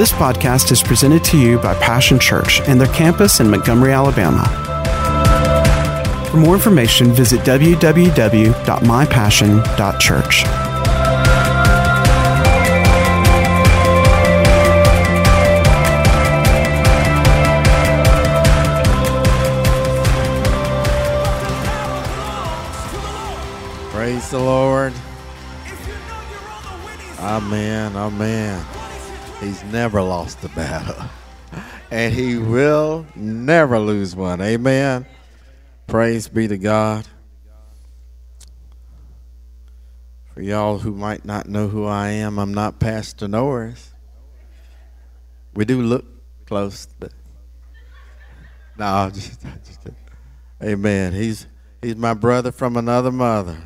This podcast is presented to you by Passion Church and their campus in Montgomery, Alabama. For more information, visit www.mypassion.church. Praise the Lord. Amen. Amen. He's never lost a battle. And he will never lose one. Amen. Praise be to God. For y'all who might not know who I am, I'm not Pastor Norris. We do look close, but no, just, just Amen. He's he's my brother from another mother.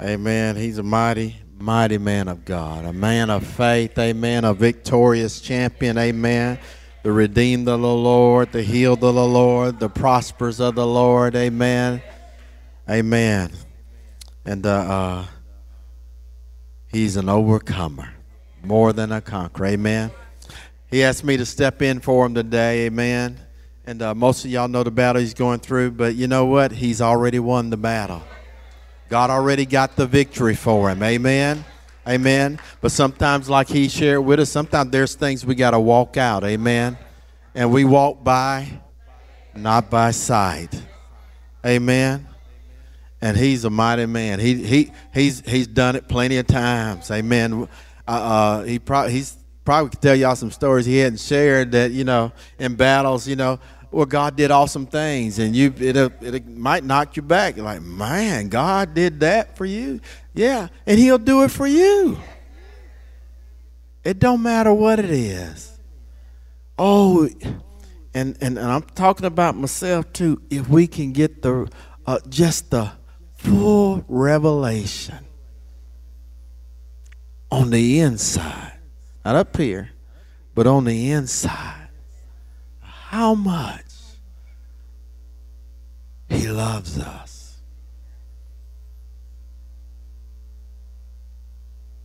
Amen. He's a mighty, mighty man of God, a man of faith. Amen. A victorious champion. Amen. The redeemed of the Lord, the healed of the Lord, the prosperous of the Lord. Amen. Amen. And uh, uh, he's an overcomer, more than a conqueror. Amen. He asked me to step in for him today. Amen. And uh, most of y'all know the battle he's going through, but you know what? He's already won the battle. God already got the victory for him. Amen. Amen. But sometimes, like he shared with us, sometimes there's things we got to walk out. Amen. And we walk by, not by sight. Amen. And he's a mighty man. He he he's he's done it plenty of times. Amen. Uh, uh, he probably he's probably could tell y'all some stories he hadn't shared that you know in battles. You know well, God did awesome things, and you it it might knock you back. You're like, man, God did that for you. Yeah, and He'll do it for you. It don't matter what it is. Oh, and and, and I'm talking about myself too. If we can get the uh, just the full revelation on the inside, not up here, but on the inside how much He loves us.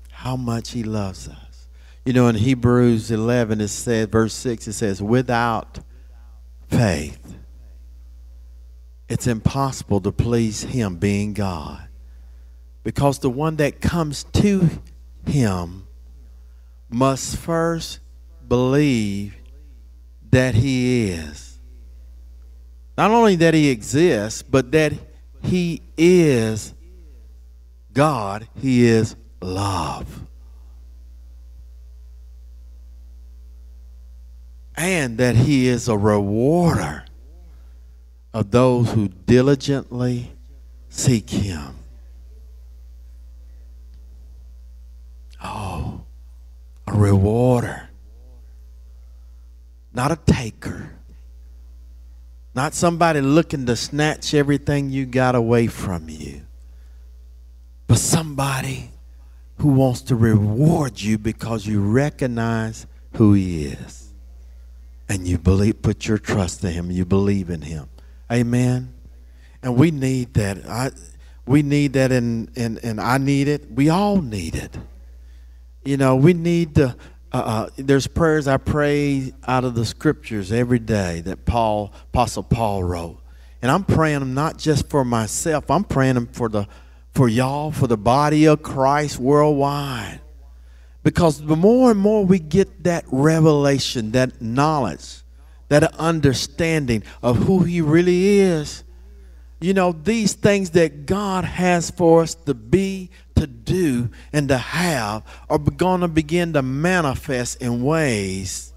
How much He loves us. You know, in Hebrews 11, it says, verse 6, it says, without faith, it's impossible to please Him, being God. Because the one that comes to Him must first believe that He is. Not only that He exists, but that He is God, He is love. And that He is a rewarder of those who diligently seek Him. Oh, a rewarder not a taker, not somebody looking to snatch everything you got away from you, but somebody who wants to reward you because you recognize who he is. And you believe put your trust in him. You believe in him. Amen? And we need that. I we need that and and and i need it. We all need it. You know we need to uh, uh, there's prayers I pray out of the scriptures every day that Paul, Apostle Paul wrote. And I'm praying them not just for myself, I'm praying them for, the, for y'all, for the body of Christ worldwide. Because the more and more we get that revelation, that knowledge, that understanding of who He really is, you know, these things that God has for us to be, to do and to have are going to begin to manifest in ways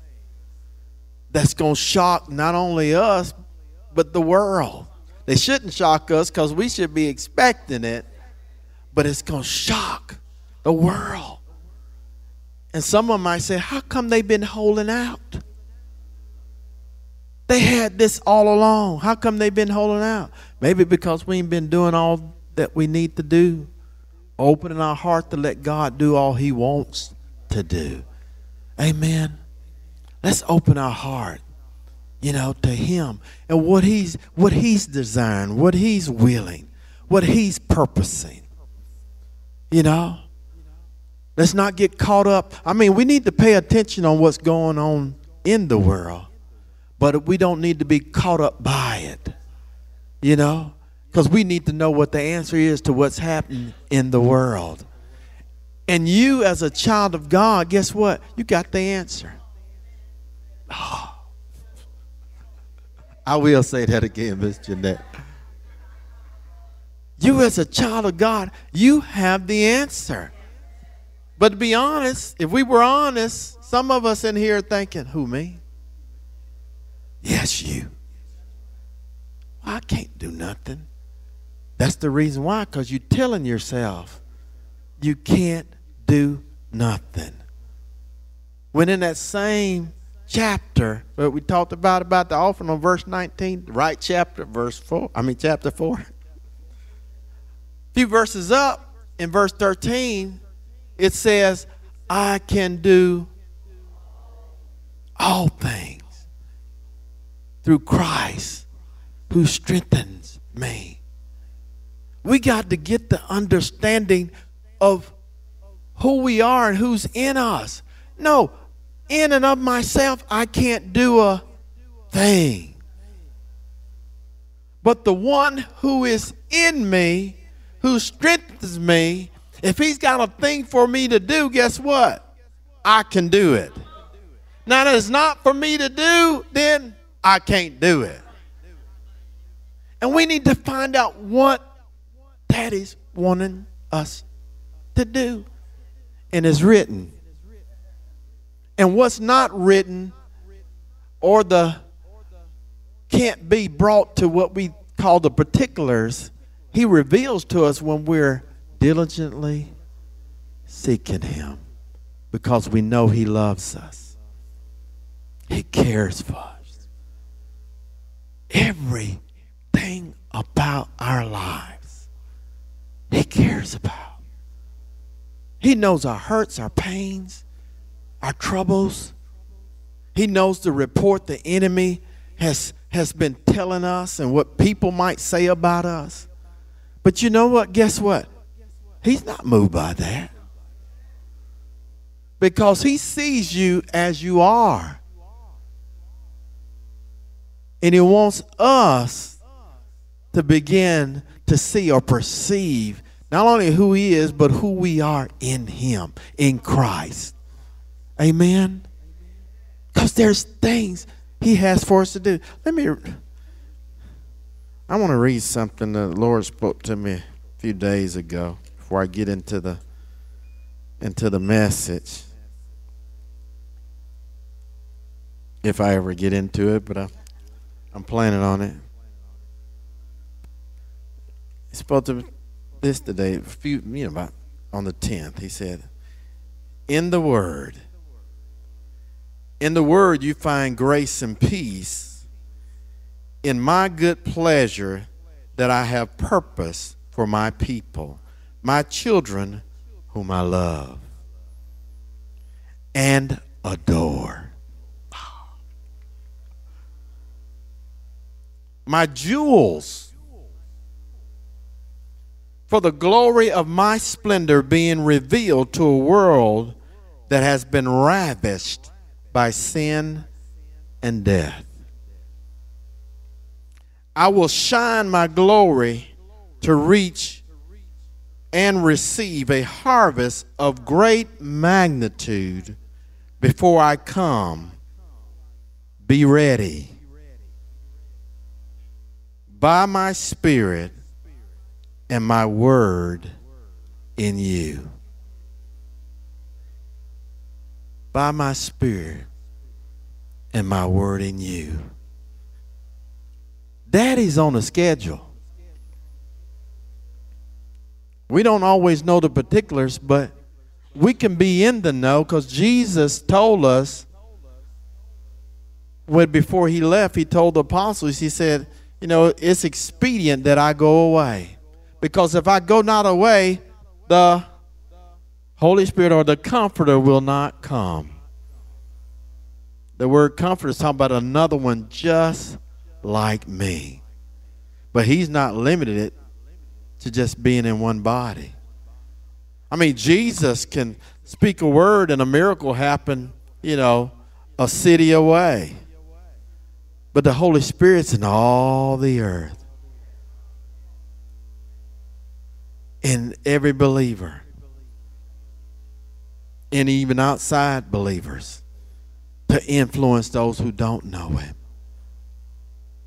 that's going to shock not only us, but the world. They shouldn't shock us because we should be expecting it, but it's going to shock the world. And someone might say, How come they've been holding out? They had this all along. How come they've been holding out? Maybe because we ain't been doing all that we need to do opening our heart to let God do all He wants to do. Amen. Let's open our heart, you know, to Him and what He's what He's designed, what He's willing, what He's purposing. You know, Let's not get caught up. I mean, we need to pay attention on what's going on in the world, but we don't need to be caught up by it. You know? Because we need to know what the answer is to what's happening in the world. And you, as a child of God, guess what? You got the answer. Oh. I will say that again, Miss Jeanette. You, as a child of God, you have the answer. But to be honest, if we were honest, some of us in here thinking, who, me? Yes, you. Well, I can't do nothing. That's the reason why, because you're telling yourself you can't do nothing. When in that same chapter that we talked about about the offering on verse 19, right chapter, verse 4, I mean chapter 4. A few verses up in verse 13, it says, I can do all things through Christ who strengthens me. We got to get the understanding of who we are and who's in us. No, in and of myself, I can't do a thing. But the one who is in me, who strengthens me, if he's got a thing for me to do, guess what? I can do it. Now, that it's not for me to do, then I can't do it. And we need to find out what Daddy's wanting us to do. And it's written. And what's not written or the can't be brought to what we call the particulars, he reveals to us when we're diligently seeking Him because we know He loves us. He cares for us. Everything about our lives, He cares about. He knows our hurts, our pains, our troubles. He knows the report the enemy has, has been telling us and what people might say about us. But you know what? Guess what? He's not moved by that. Because he sees you as you are. And he wants us to begin to see or perceive not only who he is, but who we are in him, in Christ. Amen? Because there's things he has for us to do. Let me, I want to read something that the Lord spoke to me a few days ago before I get into the into the message. If I ever get into it, but I, I'm planning on it. Spoke to this today, a few, you know, about on the 10th. He said, In the Word, in the Word you find grace and peace. In my good pleasure that I have purpose for my people my children whom I love and adore. My jewels, for the glory of my splendor being revealed to a world that has been ravished by sin and death. I will shine my glory to reach and receive a harvest of great magnitude before I come. Be ready. By my Spirit and my word in you. By my Spirit and my word in you. Daddy's on a schedule. We don't always know the particulars, but we can be in the know because Jesus told us when before he left, he told the apostles, he said, you know, it's expedient that I go away. Because if I go not away, the Holy Spirit or the Comforter will not come. The word comforter is talking about another one just like me. But he's not limited it to just being in one body. I mean, Jesus can speak a word and a miracle happen, you know, a city away. But the Holy Spirit's in all the earth. In every believer. And even outside believers. To influence those who don't know him.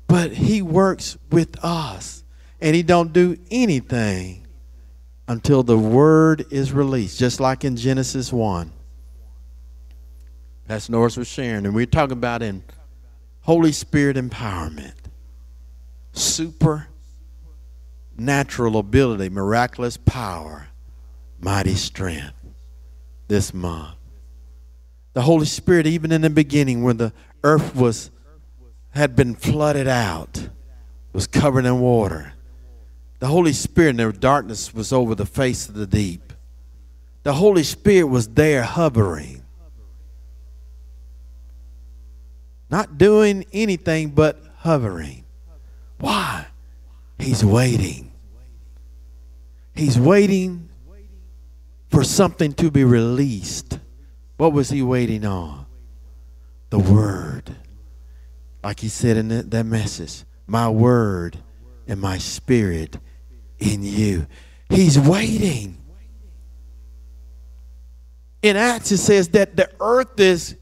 But he works with us. And he don't do anything until the word is released, just like in Genesis 1. Pastor Norris was sharing, and we are talking about in Holy Spirit empowerment, supernatural ability, miraculous power, mighty strength this month. The Holy Spirit, even in the beginning, when the earth was had been flooded out, was covered in water the Holy Spirit and the darkness was over the face of the deep. The Holy Spirit was there hovering. Not doing anything but hovering. Why? He's waiting. He's waiting for something to be released. What was he waiting on? The Word. Like he said in that, message, my Word and my Spirit in you. He's waiting. In Acts, it says that the earth is.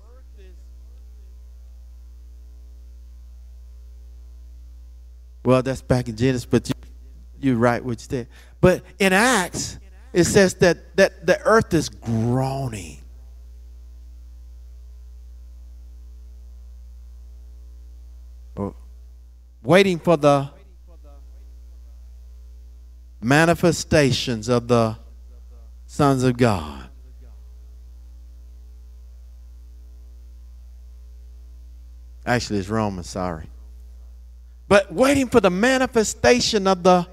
Well, that's back in Genesis, but you, you're right what you said. But in Acts, it says that, that the earth is groaning. Oh. Waiting for the manifestations of the sons of God. Actually, it's Romans, sorry. But waiting for the manifestation of the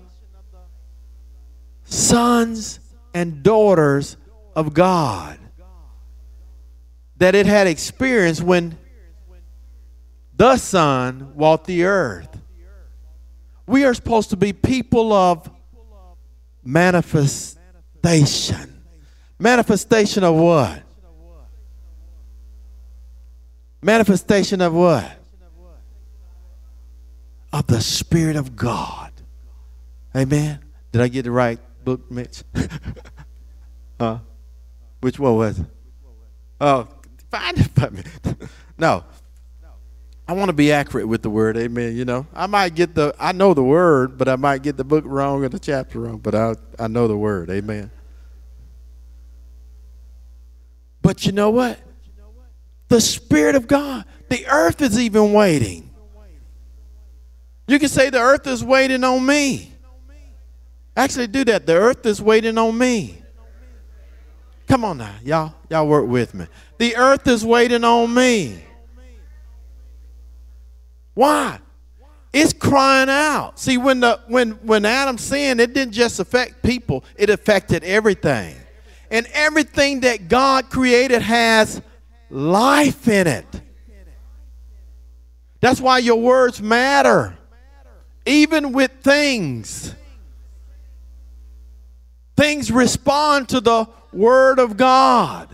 sons and daughters of God that it had experienced when the Son walked the earth. We are supposed to be people of manifestation. Manifestation of what? Manifestation of what? Of the Spirit of God. Amen. Did I get it right book, Mitch? huh? Which one was it? Oh, find it for me. no. I want to be accurate with the word, amen. You know, I might get the, I know the word, but I might get the book wrong or the chapter wrong, but I, I know the word, amen. But you know what? The Spirit of God, the earth is even waiting. You can say the earth is waiting on me. Actually, do that. The earth is waiting on me. Come on now, y'all. Y'all work with me. The earth is waiting on me. Why? It's crying out. See, when the when when Adam sinned, it didn't just affect people, it affected everything. And everything that God created has life in it. That's why your words matter. Even with things. Things respond to the word of God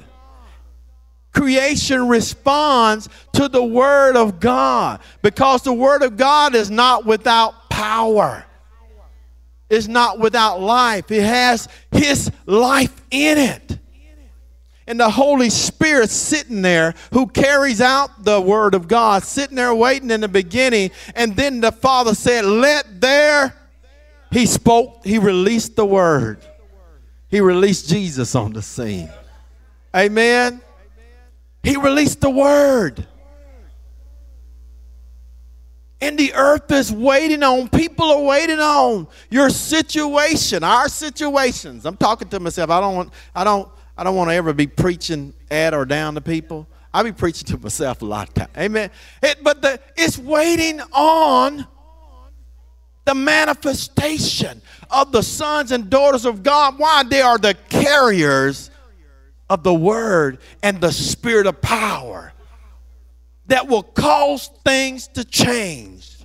creation responds to the Word of God because the Word of God is not without power. It's not without life. It has His life in it. And the Holy Spirit sitting there who carries out the Word of God, sitting there waiting in the beginning. And then the Father said, Let there. He spoke, He released the Word. He released Jesus on the scene. Amen. He released the word. And the earth is waiting on, people are waiting on your situation, our situations. I'm talking to myself. I don't want, I don't, I don't want to ever be preaching at or down to people. I be preaching to myself a lot of times. Amen. It, but the, it's waiting on the manifestation of the sons and daughters of God. Why? They are the carriers of the word and the spirit of power that will cause things to change.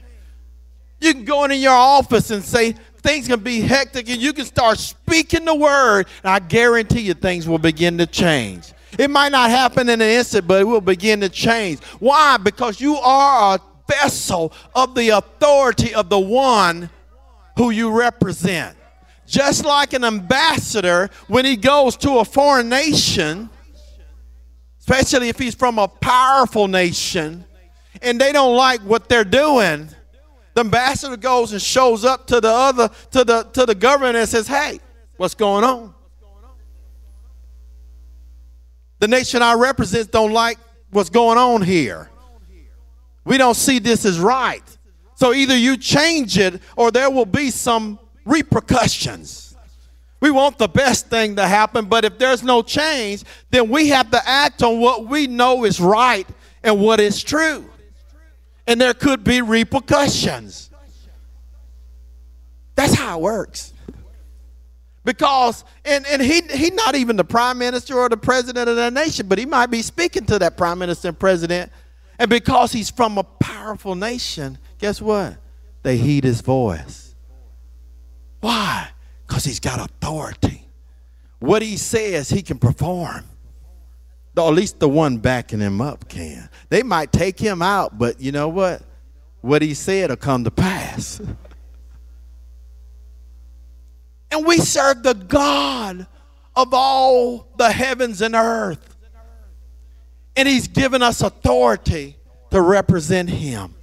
You can go into your office and say things can be hectic and you can start speaking the word, and I guarantee you things will begin to change. It might not happen in an instant, but it will begin to change. Why? Because you are a vessel of the authority of the one who you represent. Just like an ambassador, when he goes to a foreign nation, especially if he's from a powerful nation, and they don't like what they're doing, the ambassador goes and shows up to the other to the to the government and says, "Hey, what's going on?" The nation I represent don't like what's going on here. We don't see this as right. So either you change it or there will be some repercussions. We want the best thing to happen, but if there's no change, then we have to act on what we know is right and what is true. And there could be repercussions. That's how it works. Because, and, and he, he's not even the prime minister or the president of the nation, but he might be speaking to that prime minister and president. And because he's from a powerful nation, guess what? They heed his voice. Why? Because he's got authority. What he says, he can perform. Or at least the one backing him up can. They might take him out, but you know what? What he said will come to pass. And we serve the God of all the heavens and earth. And He's given us authority to represent Him.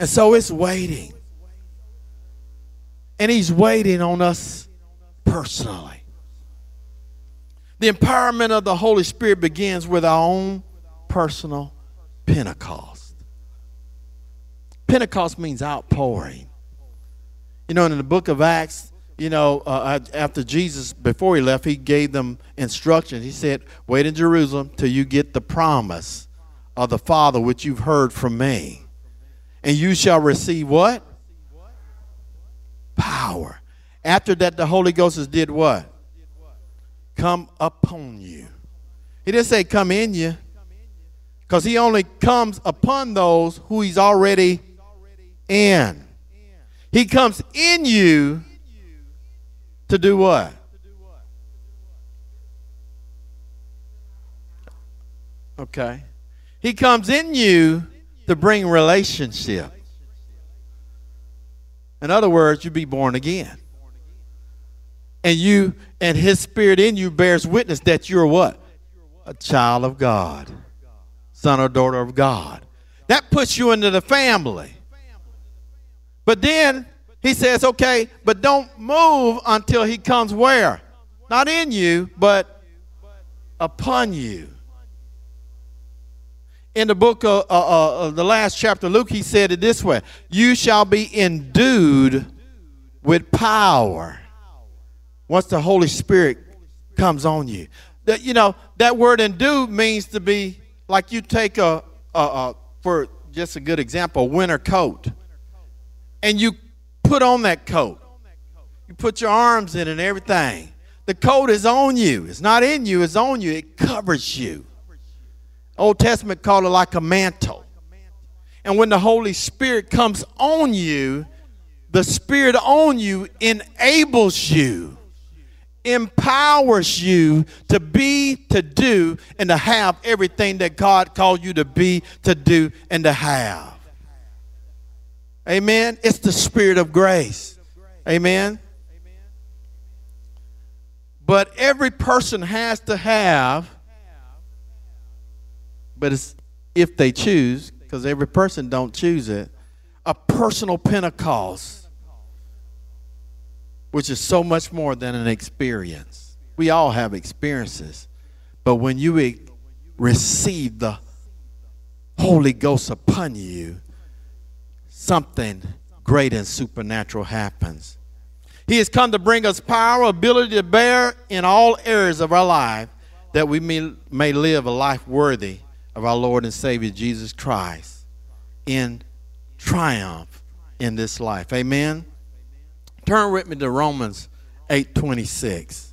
And so it's waiting. And He's waiting on us personally. The empowerment of the Holy Spirit begins with our own personal Pentecost. Pentecost means outpouring. You know, in the book of Acts, you know, uh, after Jesus, before he left, he gave them instructions. He said, Wait in Jerusalem till you get the promise of the Father which you've heard from me. And you shall receive what? Power. After that, the Holy Ghost has did what? Come upon you. He didn't say come in you, because he only comes upon those who he's already in. He comes in you to do what? Okay. He comes in you to bring relationship. In other words, you be born again. And you and his spirit in you bears witness that you're what? A child of God. Son or daughter of God. That puts you into the family. But then he says, okay, but don't move until he comes where? Not in you, but upon you. In the book of, uh, uh, of the last chapter, Luke, he said it this way You shall be endued with power once the Holy Spirit comes on you. That, you know, that word endued means to be like you take a, a, a for just a good example, a winter coat and you put on that coat. You put your arms in and everything. The coat is on you. It's not in you, it's on you. It covers you. Old Testament called it like a mantle. And when the Holy Spirit comes on you, the Spirit on you enables you, empowers you to be, to do, and to have everything that God called you to be, to do, and to have. Amen. It's the spirit of grace. Amen. But every person has to have, but it's if they choose, because every person don't choose it, a personal Pentecost, which is so much more than an experience. We all have experiences, but when you receive the Holy Ghost upon you, something great and supernatural happens. He has come to bring us power, ability to bear in all areas of our life that we may, may live a life worthy of our Lord and Savior Jesus Christ in triumph in this life. Amen. Turn with me to Romans 8:26.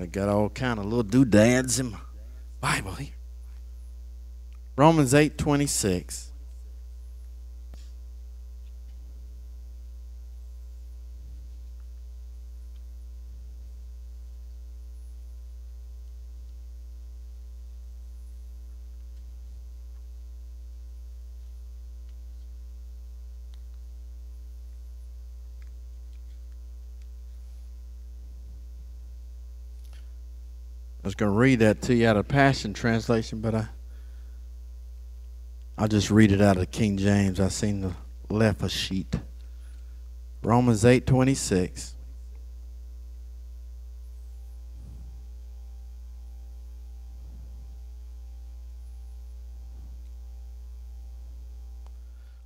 I got all kind of little doodads in my Bible here. Romans 8 was going to read that to you out of Passion Translation, but I, I'll just read it out of King James. I seen the left a sheet. Romans 8 26.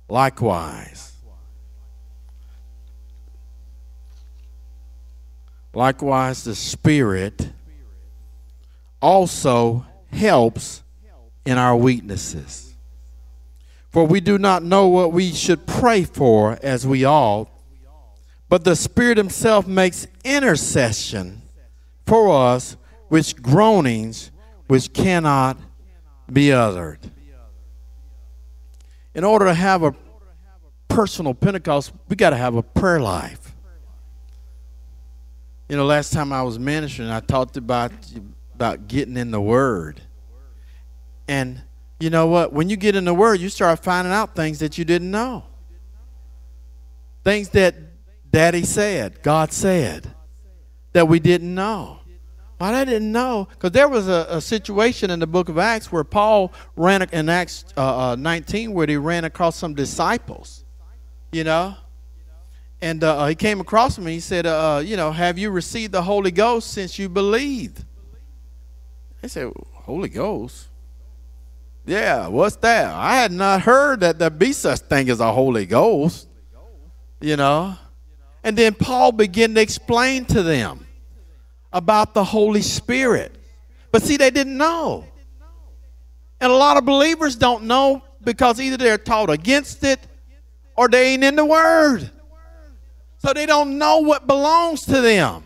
Likewise, likewise, the Spirit also helps in our weaknesses. For we do not know what we should pray for as we ought, but the Spirit Himself makes intercession for us with groanings which cannot be uttered. In order to have a personal Pentecost, we got to have a prayer life. You know, last time I was ministering, I talked about about getting in the Word. And you know what? When you get in the Word, you start finding out things that you didn't know. Things that Daddy said, God said, that we didn't know. Well, I didn't know because there was a, a, situation in the book of Acts where Paul ran in Acts uh, uh, 19 where he ran across some disciples, you know, and uh, he came across me. he said, uh, uh, you know, have you received the Holy Ghost since you believed? They said, Holy Ghost? Yeah, what's that? I had not heard that there be such thing as a Holy Ghost. You know? And then Paul began to explain to them about the Holy Spirit. But see, they didn't know. And a lot of believers don't know because either they're taught against it or they ain't in the Word. So they don't know what belongs to them.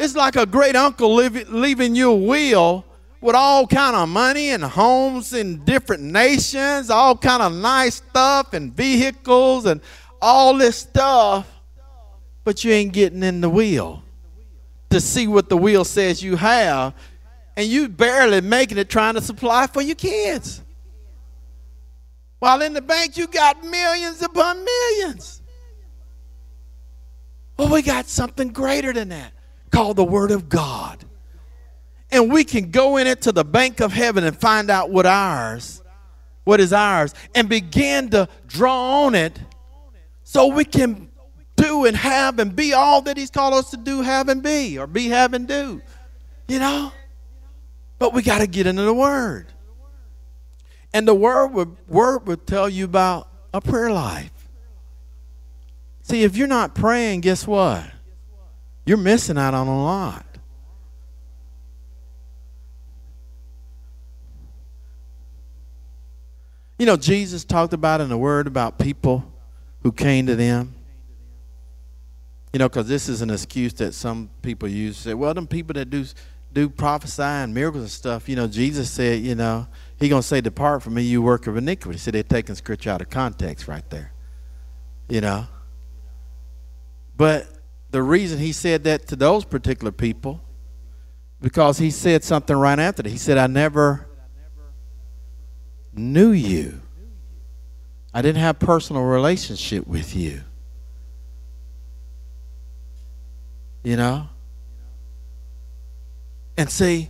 It's like a great uncle leaving you a will with all kind of money and homes in different nations, all kind of nice stuff and vehicles and all this stuff, but you ain't getting in the wheel to see what the wheel says you have, and you barely making it trying to supply for your kids. While in the bank you got millions upon millions. Well, we got something greater than that called the Word of God. And we can go in it to the bank of heaven and find out what ours, what is ours, and begin to draw on it so we can do and have and be all that He's called us to do, have and be, or be, have and do. You know? But we got to get into the Word. And the Word would, word would tell you about a prayer life. See, if you're not praying, guess what? You're missing out on a lot. You know, Jesus talked about in the Word about people who came to them. You know, because this is an excuse that some people use. Say, well, them people that do do prophesy and miracles and stuff. You know, Jesus said, you know, He gonna say, "Depart from me, you work of iniquity." Said they're taking scripture out of context right there. You know, but the reason he said that to those particular people because he said something right after that. He said, I never knew you. I didn't have personal relationship with you. You know? And see,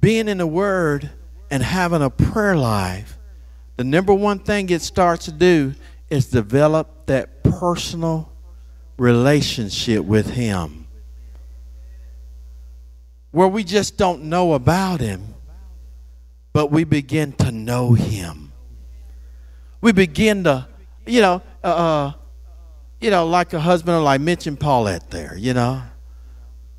being in the Word and having a prayer life, the number one thing it starts to do is develop that personal relationship with Him. Where we just don't know about Him, but we begin to know Him. We begin to, you know, uh, uh you know, like a husband, and like mentioned Paulette there, you know.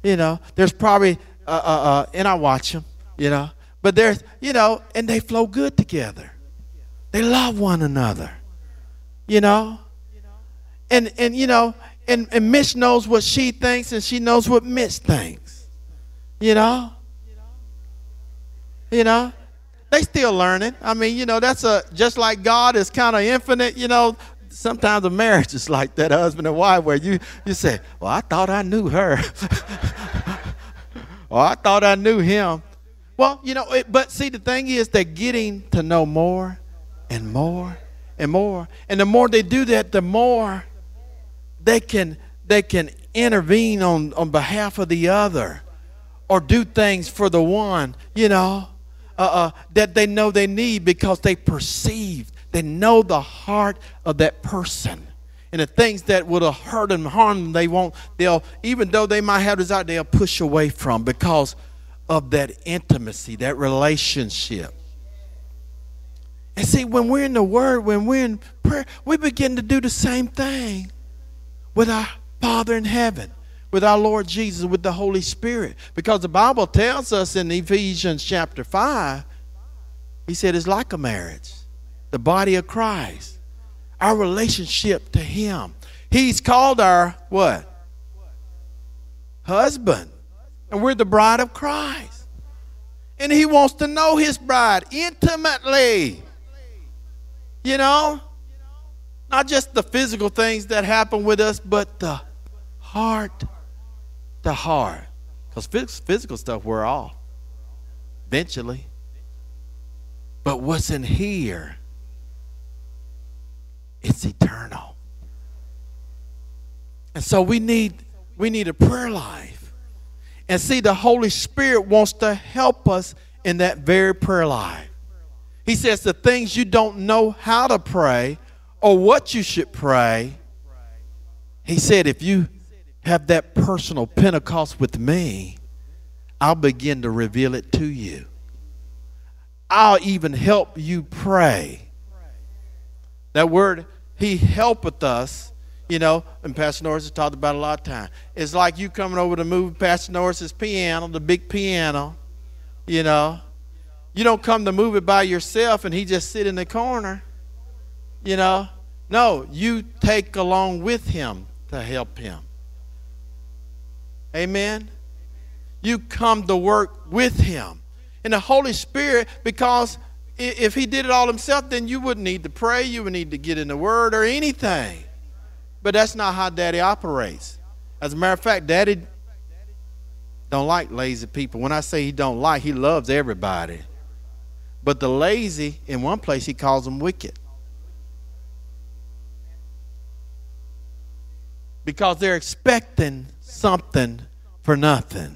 You know, there's probably, uh, uh, uh, and I watch them, you know, but there's, you know, and they flow good together. They love one another, you know. And, and you know, and, and Mitch knows what she thinks, and she knows what Mitch thinks. You know? You know? They still learning. I mean, you know, that's a just like God is kind of infinite, you know. Sometimes a marriage is like that, husband and wife, where you, you say, Well, I thought I knew her. or I thought I knew him. Well, you know, it, but see, the thing is, they're getting to know more and more and more. And the more they do that, the more they can they can intervene on, on behalf of the other or do things for the one, you know, uh, uh, that they know they need because they perceive, they know the heart of that person. And the things that would have hurt and harmed them, they won't, they'll, even though they might have desire, they'll push away from because of that intimacy, that relationship. And see, when we're in the Word, when we're in prayer, we begin to do the same thing with our Father in heaven, with our Lord Jesus, with the Holy Spirit. Because the Bible tells us in Ephesians chapter 5, he said it's like a marriage, the body of Christ, our relationship to Him. He's called our what? Husband. And we're the bride of Christ. And He wants to know His bride intimately. You know? Not just the physical things that happen with us, but the heart to heart. Because physical stuff we're off eventually. But what's in here, it's eternal. And so we need we need a prayer life. And see, the Holy Spirit wants to help us in that very prayer life. He says the things you don't know how to pray or what you should pray. He said, if you have that personal Pentecost with me, I'll begin to reveal it to you. I'll even help you pray. That word, He helpeth us, you know, and Pastor Norris has talked about a lot of time. It's like you coming over to move Pastor Norris's piano, the big piano, you know, you don't come to move it by yourself and he just sit in the corner. You know? No, you take along with him to help him. Amen. You come to work with him. And the Holy Spirit, because if he did it all himself, then you wouldn't need to pray, you would need to get in the word or anything. But that's not how daddy operates. As a matter of fact, daddy don't like lazy people. When I say he don't like, he loves everybody. But the lazy, in one place, he calls them wicked. Because they're expecting something for nothing.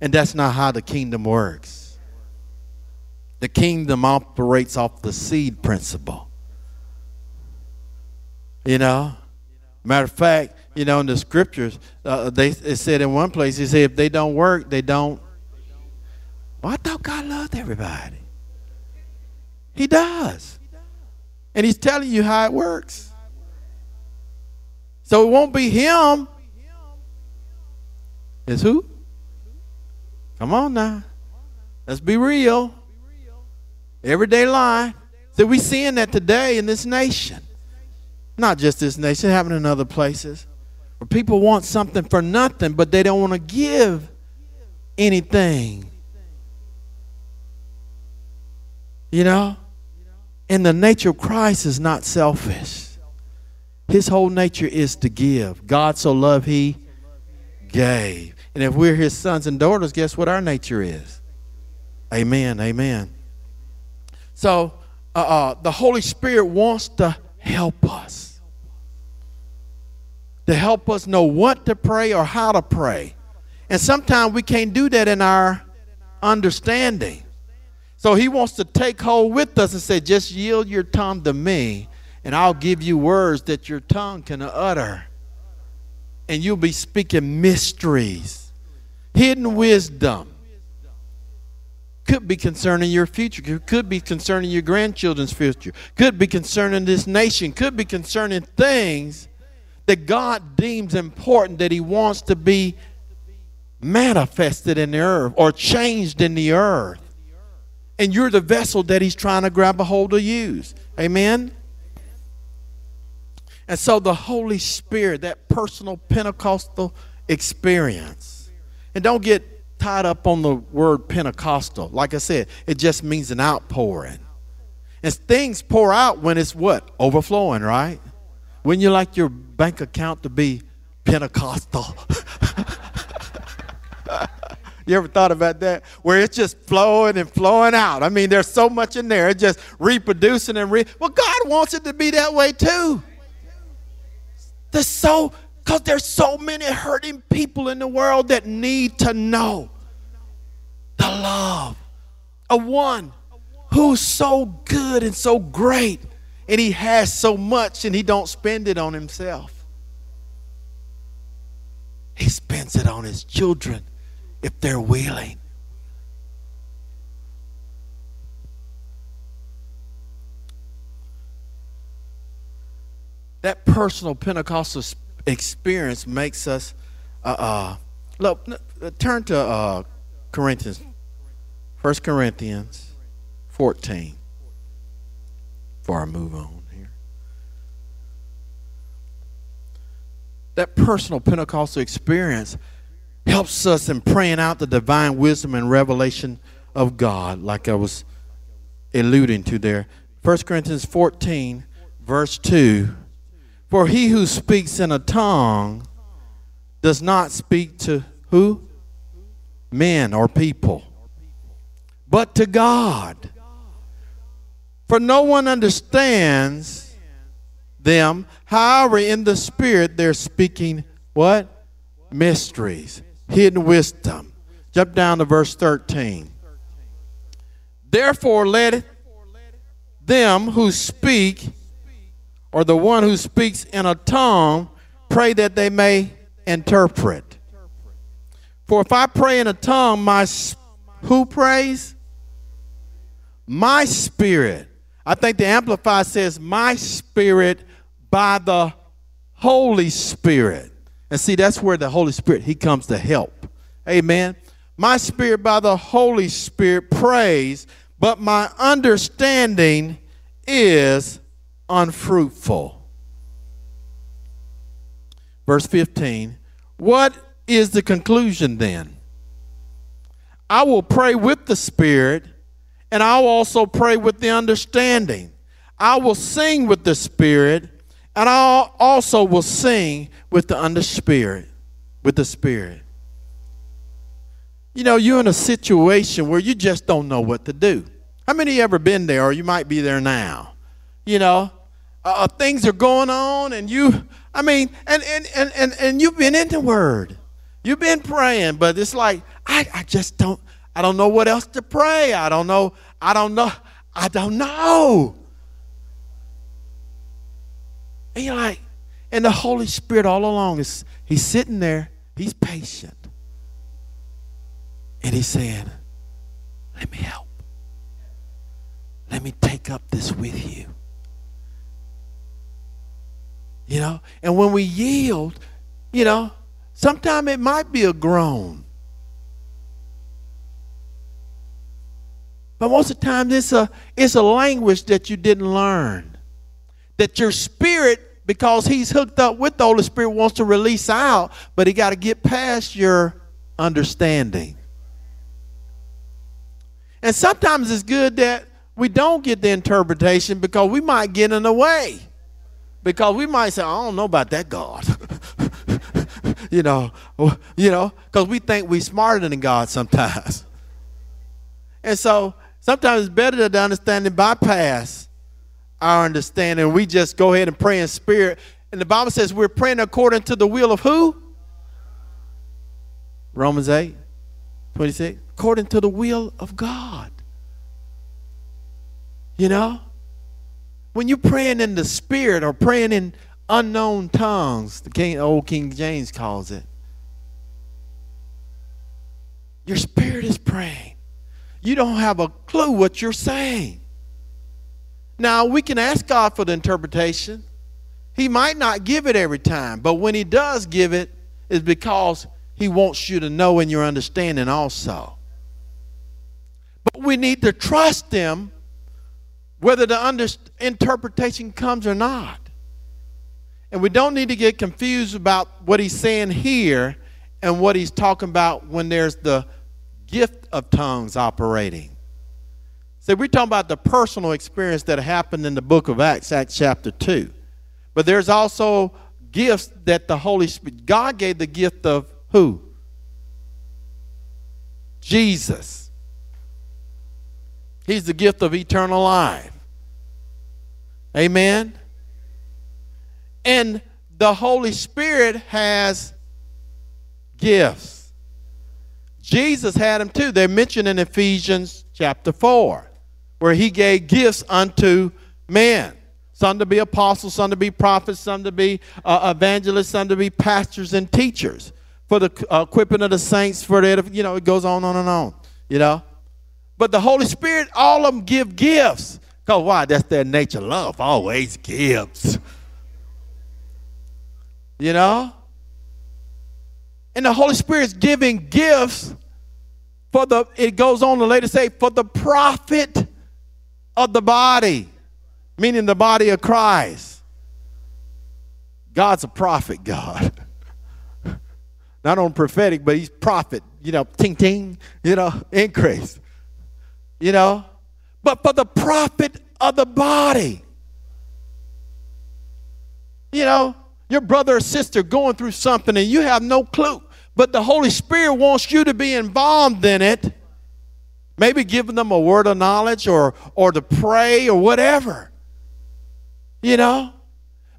And that's not how the kingdom works. The kingdom operates off the seed principle. You know? Matter of fact, you know, in the scriptures, uh, they it said in one place, he said, if they don't work, they don't. Well, I thought God loved everybody. He does. And he's telling you how it works. So it won't be him. It's who? Come on now. Let's be real. Everyday lie. So we seeing that today in this nation. Not just this nation, happening in other places. Where people want something for nothing, but they don't want to give anything. You know? And the nature of Christ is not selfish. His whole nature is to give. God so loved, He gave. And if we're His sons and daughters, guess what our nature is? Amen. Amen. So, uh, uh, the Holy Spirit wants to help us, to help us know what to pray or how to pray. And sometimes we can't do that in our understanding. So he wants to take hold with us and say, just yield your tongue to me, and I'll give you words that your tongue can utter. And you'll be speaking mysteries, hidden wisdom. Could be concerning your future, could be concerning your grandchildren's future, could be concerning this nation, could be concerning things that God deems important that He wants to be manifested in the earth or changed in the earth and you're the vessel that he's trying to grab a hold of use. Amen? And so the Holy Spirit, that personal Pentecostal experience. And don't get tied up on the word Pentecostal. Like I said, it just means an outpouring. And things pour out when it's what? Overflowing, right? When you like your bank account to be Pentecostal. You ever thought about that? Where it's just flowing and flowing out. I mean, there's so much in there. It's just reproducing and re. Well, God wants it to be that way too. There's so, because there's so many hurting people in the world that need to know the love of one who's so good and so great and he has so much and he don't spend it on himself. He spends it on his children if they're willing that personal pentecostal experience makes us uh, uh look turn to uh corinthians First corinthians 14 before I move on here. That personal Pentecostal experience helps us in praying out the divine wisdom and revelation of God, like I was alluding to there. 1 Corinthians 14, verse 2 For he who speaks in a tongue does not speak to who? Men or people, but to God. For no one understands them. However, in the spirit, they're speaking what? Mysteries, hidden wisdom. Jump down to verse 13. Therefore, let them who speak, or the one who speaks in a tongue, pray that they may interpret. For if I pray in a tongue, my who prays? My spirit I think the Amplified says, My spirit by the Holy Spirit. And see, that's where the Holy Spirit, He comes to help. Amen. My spirit by the Holy Spirit prays, but my understanding is unfruitful. Verse 15. What is the conclusion then? I will pray with the Spirit and I'll also pray with the understanding. I will sing with the Spirit, and I also will sing with the under spirit, with the Spirit. You know, you're in a situation where you just don't know what to do. How many ever been there, or you might be there now? You know, uh, uh, things are going on, and you, I mean, and, and, and, and, and you've been in the Word. You've been praying, but it's like, I, I just don't, I don't know what else to pray. I don't know. I don't know. I don't know. And you're like, and the Holy Spirit all along is he's sitting there, he's patient. And he's saying, Let me help. Let me take up this with you. You know, and when we yield, you know, sometimes it might be a groan. But most of the time, it's a, it's a language that you didn't learn. That your spirit, because he's hooked up with the Holy Spirit, wants to release out, but he got to get past your understanding. And sometimes it's good that we don't get the interpretation because we might get in the way. Because we might say, I don't know about that God. you know, you know, because we think we're smarter than God sometimes. And so Sometimes it's better to understand and bypass our understanding. We just go ahead and pray in spirit. And the Bible says we're praying according to the will of who? Romans 8, 26. According to the will of God. You know? When you're praying in the spirit or praying in unknown tongues, the King, old King James calls it, your spirit is praying you don't have a clue what you're saying. Now, we can ask God for the interpretation. He might not give it every time, but when He does give it, it's because He wants you to know in your understanding also. But we need to trust Him whether the under- interpretation comes or not. And we don't need to get confused about what He's saying here and what He's talking about when there's the gift of tongues operating. So we're talking about the personal experience that happened in the book of Acts, Acts chapter 2. But there's also gifts that the Holy Spirit, God gave the gift of who? Jesus. He's the gift of eternal life. Amen. And the Holy Spirit has gifts Jesus had them too. They're mentioned in Ephesians chapter 4, where he gave gifts unto men. Some to be apostles, some to be prophets, some to be uh, evangelists, some to be pastors and teachers for the uh, equipping of the saints, for the, you know, it goes on, on and on, you know. But the Holy Spirit, all of them give gifts. Because why? That's their nature. Love always gives. You know? And the Holy Spirit's giving gifts for the, it goes on to later say, for the profit of the body, meaning the body of Christ. God's a prophet, God. Not on prophetic, but he's prophet, you know, ting ting, you know, increase. You know? But for the profit of the body. You know, your brother or sister going through something and you have no clue, but the Holy Spirit wants you to be involved in it. Maybe giving them a word of knowledge or or to pray or whatever. You know?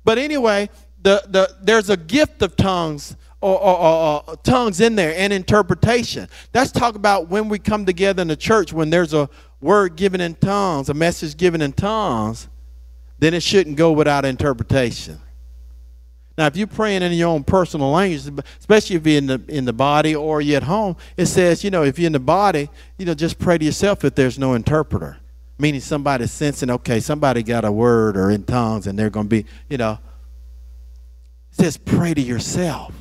But anyway, the, the there's a gift of tongues or, or, or, tongues in there and interpretation. That's talk about when we come together in the church when there's a word given in tongues, a message given in tongues, then it shouldn't go without interpretation. Now, if you're praying in your own personal language, especially if you're in the in the body or you're at home, it says, you know, if you're in the body, you know, just pray to yourself if there's no interpreter. Meaning somebody sensing, okay, somebody got a word or in tongues and they're going to be, you know. It says pray to yourself.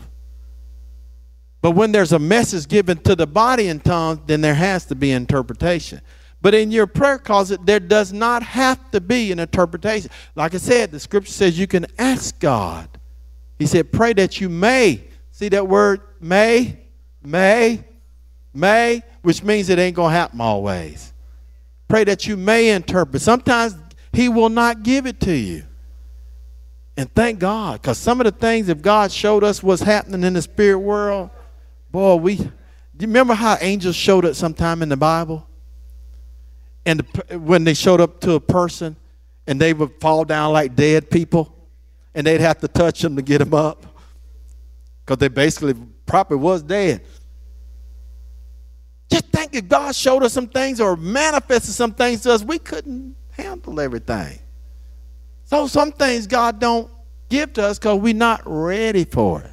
But when there's a message given to the body in tongues, then there has to be interpretation. But in your prayer closet, there does not have to be an interpretation. Like I said, the scripture says you can ask God. He said, pray that you may. See that word may? May? May? Which means it ain't going to happen always. Pray that you may interpret. Sometimes He will not give it to you. And thank God, because some of the things, if God showed us what's happening in the spirit world, boy, we. Do you remember how angels showed up sometime in the Bible? and the, when they showed up to a person and they would fall down like dead people and they'd have to touch them to get them up because they basically probably was dead just think if god showed us some things or manifested some things to us we couldn't handle everything so some things god don't give to us because we're not ready for it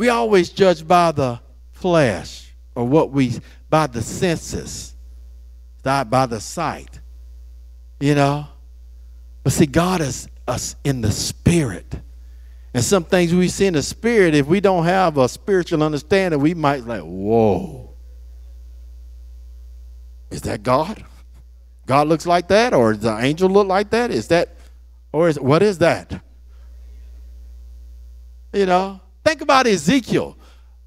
we always judge by the flesh or what we by the senses, not by the sight. You know? But see, God is us in the spirit. And some things we see in the spirit, if we don't have a spiritual understanding, we might like, whoa. Is that God? God looks like that, or does the angel look like that? Is that, or is what is that? You know, think about Ezekiel.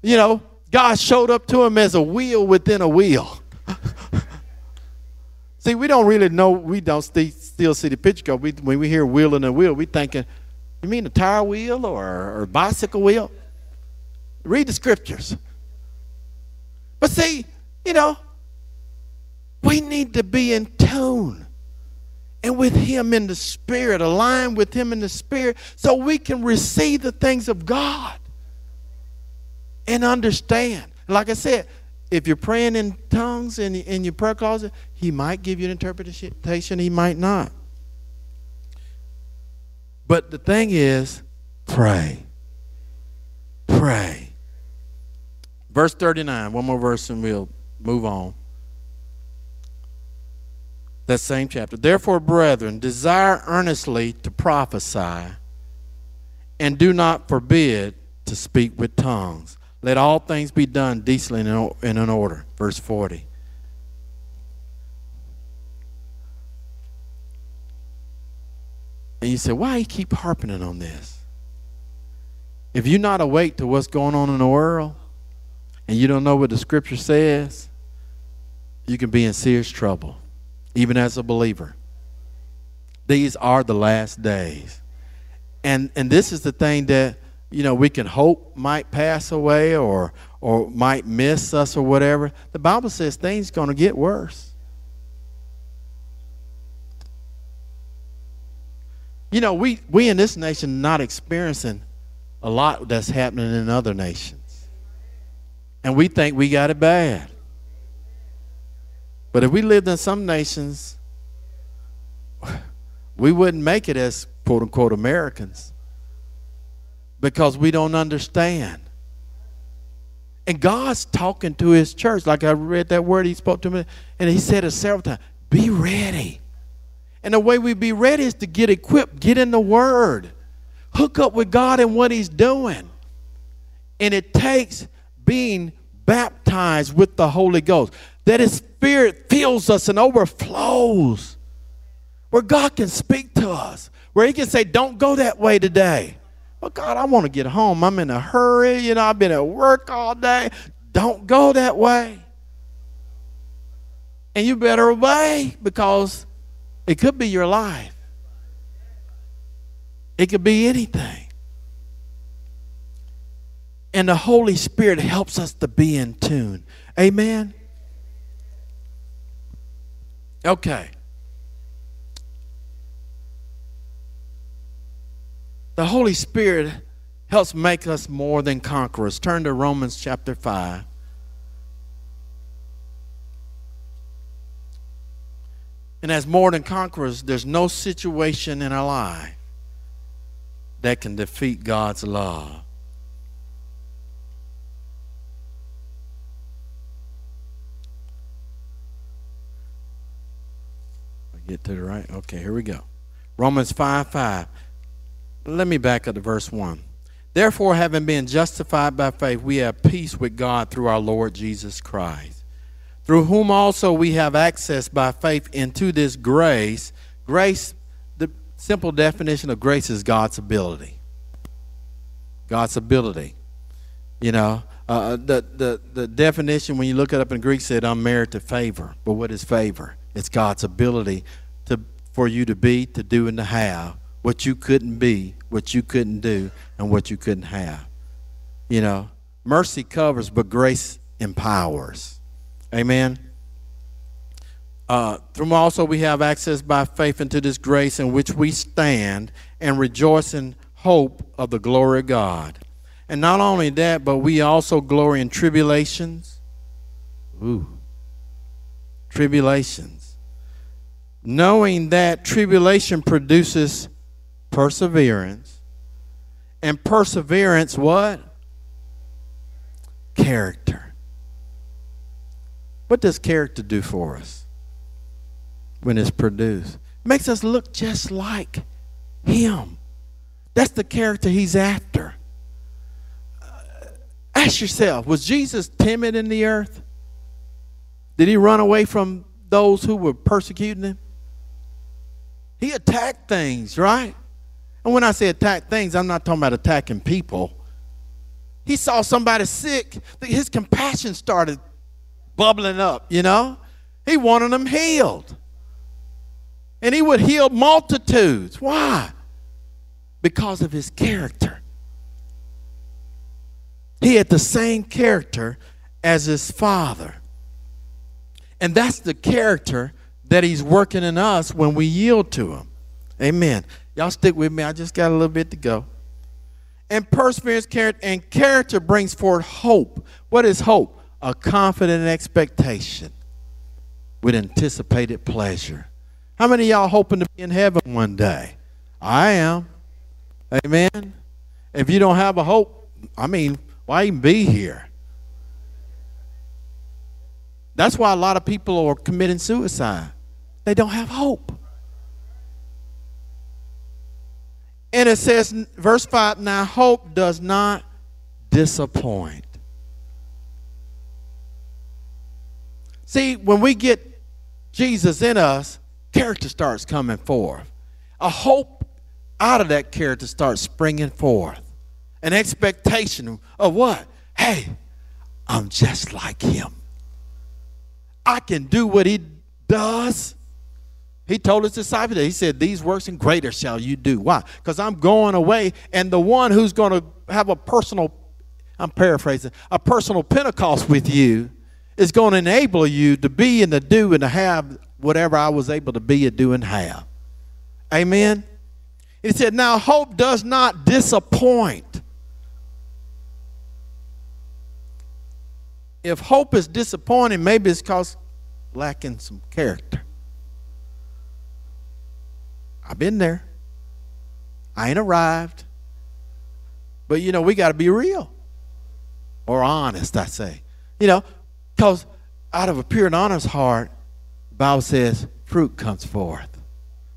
You know, God showed up to him as a wheel within a wheel. see, we don't really know, we don't st- still see the picture because we, when we hear wheel and a wheel, we thinking, you mean a tire wheel or, or bicycle wheel? Read the scriptures. But see, you know, we need to be in tune and with Him in the Spirit, aligned with Him in the Spirit, so we can receive the things of God and understand. Like I said, if you're praying in tongues in, in your prayer closet, he might give you an interpretation, he might not. But the thing is, pray. Pray. Verse 39, one more verse and we'll move on. That same chapter. Therefore, brethren, desire earnestly to prophesy, and do not forbid to speak with tongues. Let all things be done decently and in order. Verse 40. And you say, why you keep harping on this? If you're not awake to what's going on in the world and you don't know what the scripture says, you can be in serious trouble, even as a believer. These are the last days. And and this is the thing that you know, we can hope might pass away or or might miss us or whatever. The Bible says things going to get worse. You know, we we in this nation not experiencing a lot that's happening in other nations. And we think we got it bad. But if we lived in some nations, we wouldn't make it as quote unquote Americans because we don't understand. And God's talking to his church. Like I read that word, he spoke to me, and he said it several times be ready. And the way we be ready is to get equipped, get in the word, hook up with God and what he's doing. And it takes being baptized with the Holy Ghost, that his spirit fills us and overflows, where God can speak to us, where he can say, Don't go that way today. Well, God, I want to get home. I'm in a hurry. You know, I've been at work all day. Don't go that way. And you better obey because it could be your life. It could be anything. And the Holy Spirit helps us to be in tune. Amen? Okay. The Holy Spirit helps make us more than conquerors. Turn to Romans chapter 5. And as more than conquerors, there's no situation in our life that can defeat God's love. Get to the right? Okay, here we go. Romans 5 5. Let me back up to verse 1. Therefore, having been justified by faith, we have peace with God through our Lord Jesus Christ, through whom also we have access by faith into this grace. Grace, the simple definition of grace is God's ability. God's ability. You know, uh, the, the, the definition, when you look it up in Greek, said unmerited favor. But what is favor? It's God's ability to, for you to be, to do, and to have what you couldn't be, what you couldn't do, and what you couldn't have. You know, mercy covers, but grace empowers. Amen. Uh, through also we have access by faith into this grace in which we stand and rejoice in hope of the glory of God. And not only that, but we also glory in tribulations. Ooh. Tribulations. Knowing that tribulation produces perseverance. And perseverance, what? Character. What does character do for us when it's produced? It makes us look just like Him. That's the character He's after. Uh, ask yourself was Jesus timid in the earth? Did He run away from those who were persecuting Him? He attacked things, right? And when I say attack things, I'm not talking about attacking people. He saw somebody sick, his compassion started bubbling up, you know? He wanted them healed. And he would heal multitudes. Why? Because of his character. He had the same character as his father. And that's the character that he's working in us when we yield to him. Amen. Y'all stick with me. I just got a little bit to go. And perseverance, character, and character brings forth hope. What is hope? A confident expectation with anticipated pleasure. How many y'all hoping to be in heaven one day? I am. Amen. If you don't have a hope, I mean, why even be here? That's why a lot of people are committing suicide. They don't have hope. And it says, verse 5 now hope does not disappoint. See, when we get Jesus in us, character starts coming forth. A hope out of that character starts springing forth. An expectation of what? Hey, I'm just like him. I can do what he does. He told his disciples that he said, These works and greater shall you do. Why? Because I'm going away, and the one who's going to have a personal, I'm paraphrasing, a personal Pentecost with you is going to enable you to be and to do and to have whatever I was able to be and do and have. Amen? He said, Now hope does not disappoint. if hope is disappointing, maybe it's because lacking some character. I've been there. I ain't arrived. But you know, we got to be real or honest, I say. You know, because out of a pure and honest heart, the Bible says fruit comes forth.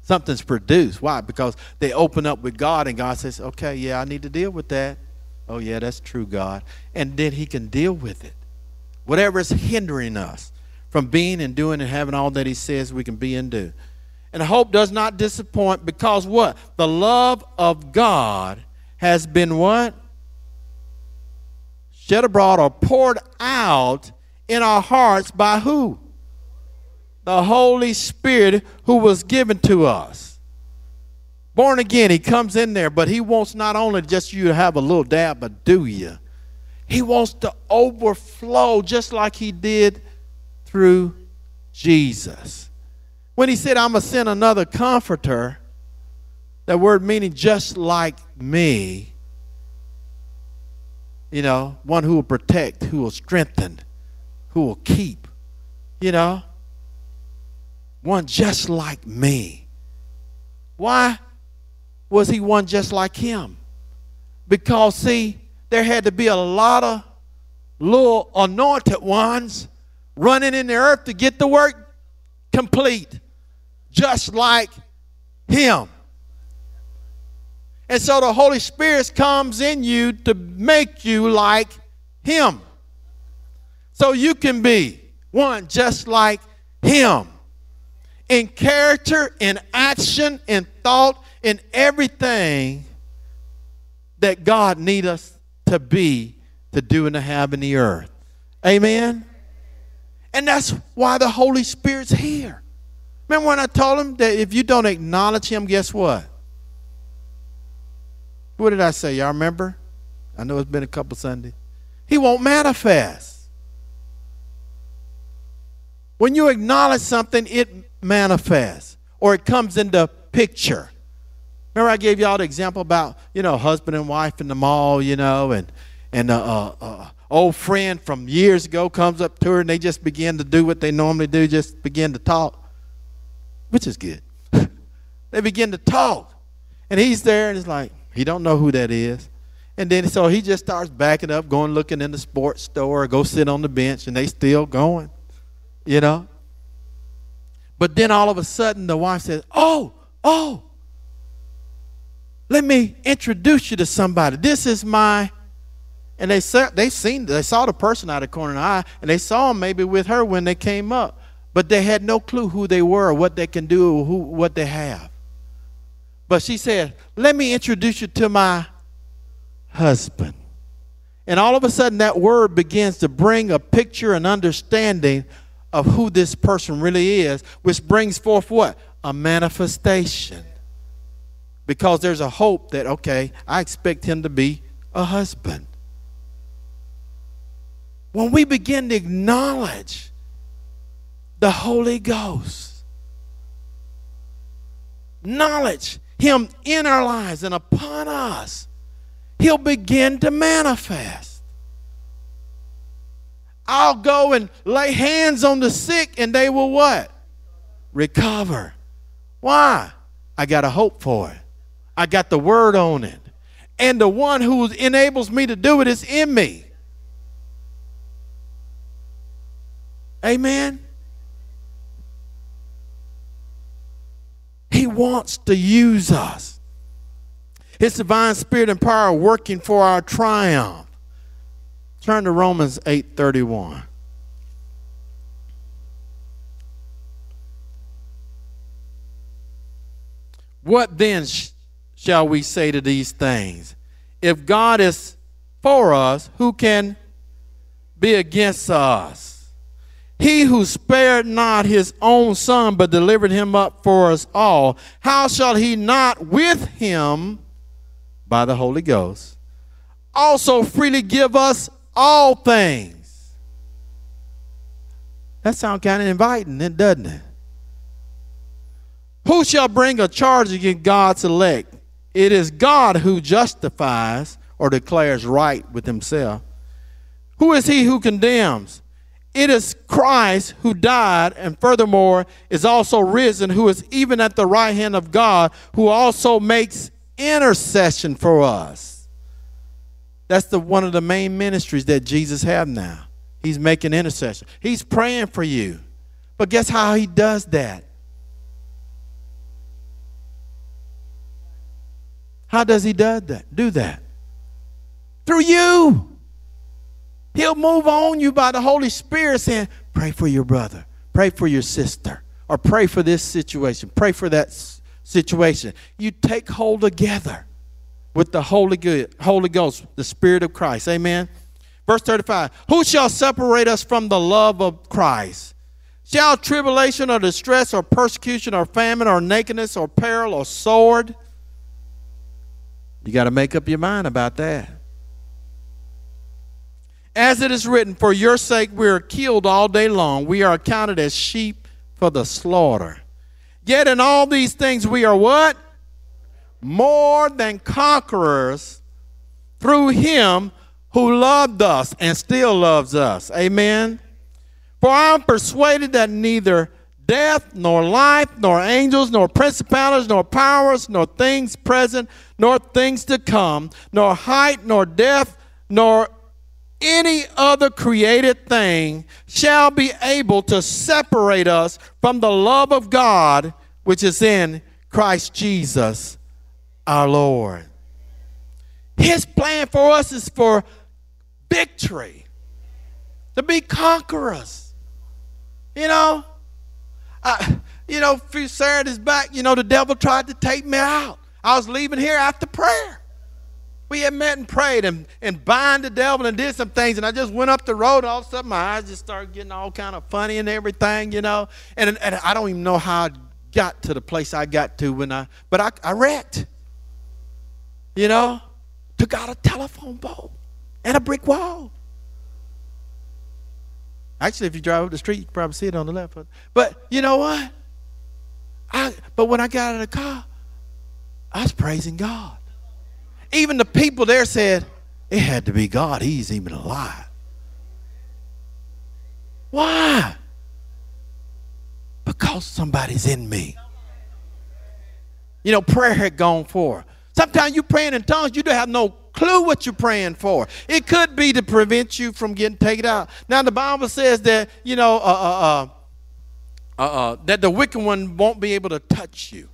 Something's produced. Why? Because they open up with God and God says, okay, yeah, I need to deal with that. Oh, yeah, that's true, God. And then He can deal with it. Whatever is hindering us from being and doing and having all that He says we can be and do. And hope does not disappoint because what? The love of God has been what? Shed abroad or poured out in our hearts by who? The Holy Spirit who was given to us. Born again, he comes in there, but he wants not only just you to have a little dab, but do you? He wants to overflow just like he did through Jesus. When he said, I'm going to send another comforter, that word meaning just like me, you know, one who will protect, who will strengthen, who will keep, you know, one just like me. Why was he one just like him? Because, see, there had to be a lot of little anointed ones running in the earth to get the work complete, just like him. And so the Holy Spirit comes in you to make you like Him. So you can be one just like Him in character, in action, in thought, in everything that God needs us to be, to do, and to have in the earth. Amen? And that's why the Holy Spirit's here. Remember when I told him that if you don't acknowledge Him, guess what? What did I say? Y'all remember? I know it's been a couple Sundays. He won't manifest. When you acknowledge something, it manifests or it comes into picture. Remember, I gave y'all the example about you know husband and wife in the mall, you know, and and uh, uh, uh, old friend from years ago comes up to her and they just begin to do what they normally do, just begin to talk, which is good. they begin to talk, and he's there and it's like, he don't know who that is. And then so he just starts backing up, going looking in the sports store, go sit on the bench, and they still going. You know? But then all of a sudden the wife says, Oh, oh, let me introduce you to somebody. This is my and they saw they seen they saw the person out of the corner of the eye, and they saw him maybe with her when they came up. But they had no clue who they were, what they can do, who what they have. But she said, Let me introduce you to my husband. And all of a sudden, that word begins to bring a picture and understanding of who this person really is, which brings forth what? A manifestation. Because there's a hope that, okay, I expect him to be a husband. When we begin to acknowledge the Holy Ghost, knowledge him in our lives and upon us, He'll begin to manifest. I'll go and lay hands on the sick and they will what? Recover. Why? I got a hope for it. I got the word on it. And the one who enables me to do it is in me. Amen. He wants to use us. His divine spirit and power working for our triumph. Turn to Romans 8:31. What then sh- shall we say to these things? If God is for us, who can be against us? He who spared not his own son, but delivered him up for us all, how shall he not with him, by the Holy Ghost, also freely give us all things? That sounds kind of inviting, doesn't it? Who shall bring a charge against God's elect? It is God who justifies or declares right with himself. Who is he who condemns? It is Christ who died and furthermore is also risen, who is even at the right hand of God, who also makes intercession for us. That's the one of the main ministries that Jesus have now. He's making intercession. He's praying for you. But guess how he does that? How does he do that? Do that? Through you. He'll move on you by the Holy Spirit saying, pray for your brother, pray for your sister, or pray for this situation, pray for that situation. You take hold together with the Holy, good, Holy Ghost, the Spirit of Christ. Amen. Verse 35 Who shall separate us from the love of Christ? Shall tribulation or distress or persecution or famine or nakedness or peril or sword? You got to make up your mind about that. As it is written, For your sake we are killed all day long. We are accounted as sheep for the slaughter. Yet in all these things we are what? More than conquerors through him who loved us and still loves us. Amen. For I am persuaded that neither death, nor life, nor angels, nor principalities, nor powers, nor things present, nor things to come, nor height, nor depth, nor any other created thing shall be able to separate us from the love of God which is in Christ Jesus our Lord. His plan for us is for victory, to be conquerors. You know, I, you know, Saturdays back, you know, the devil tried to take me out. I was leaving here after prayer. We had met and prayed and, and bind the devil and did some things. And I just went up the road all of a sudden my eyes just started getting all kind of funny and everything, you know. And, and I don't even know how I got to the place I got to when I, but I, I wrecked. You know, took out a telephone pole and a brick wall. Actually, if you drive up the street, you probably see it on the left. But you know what? I, but when I got out of the car, I was praising God. Even the people there said, it had to be God. He's even alive. Why? Because somebody's in me. You know, prayer had gone for. Sometimes you praying in tongues, you don't have no clue what you're praying for. It could be to prevent you from getting taken out. Now the Bible says that you know uh, uh, uh, uh, that the wicked one won't be able to touch you.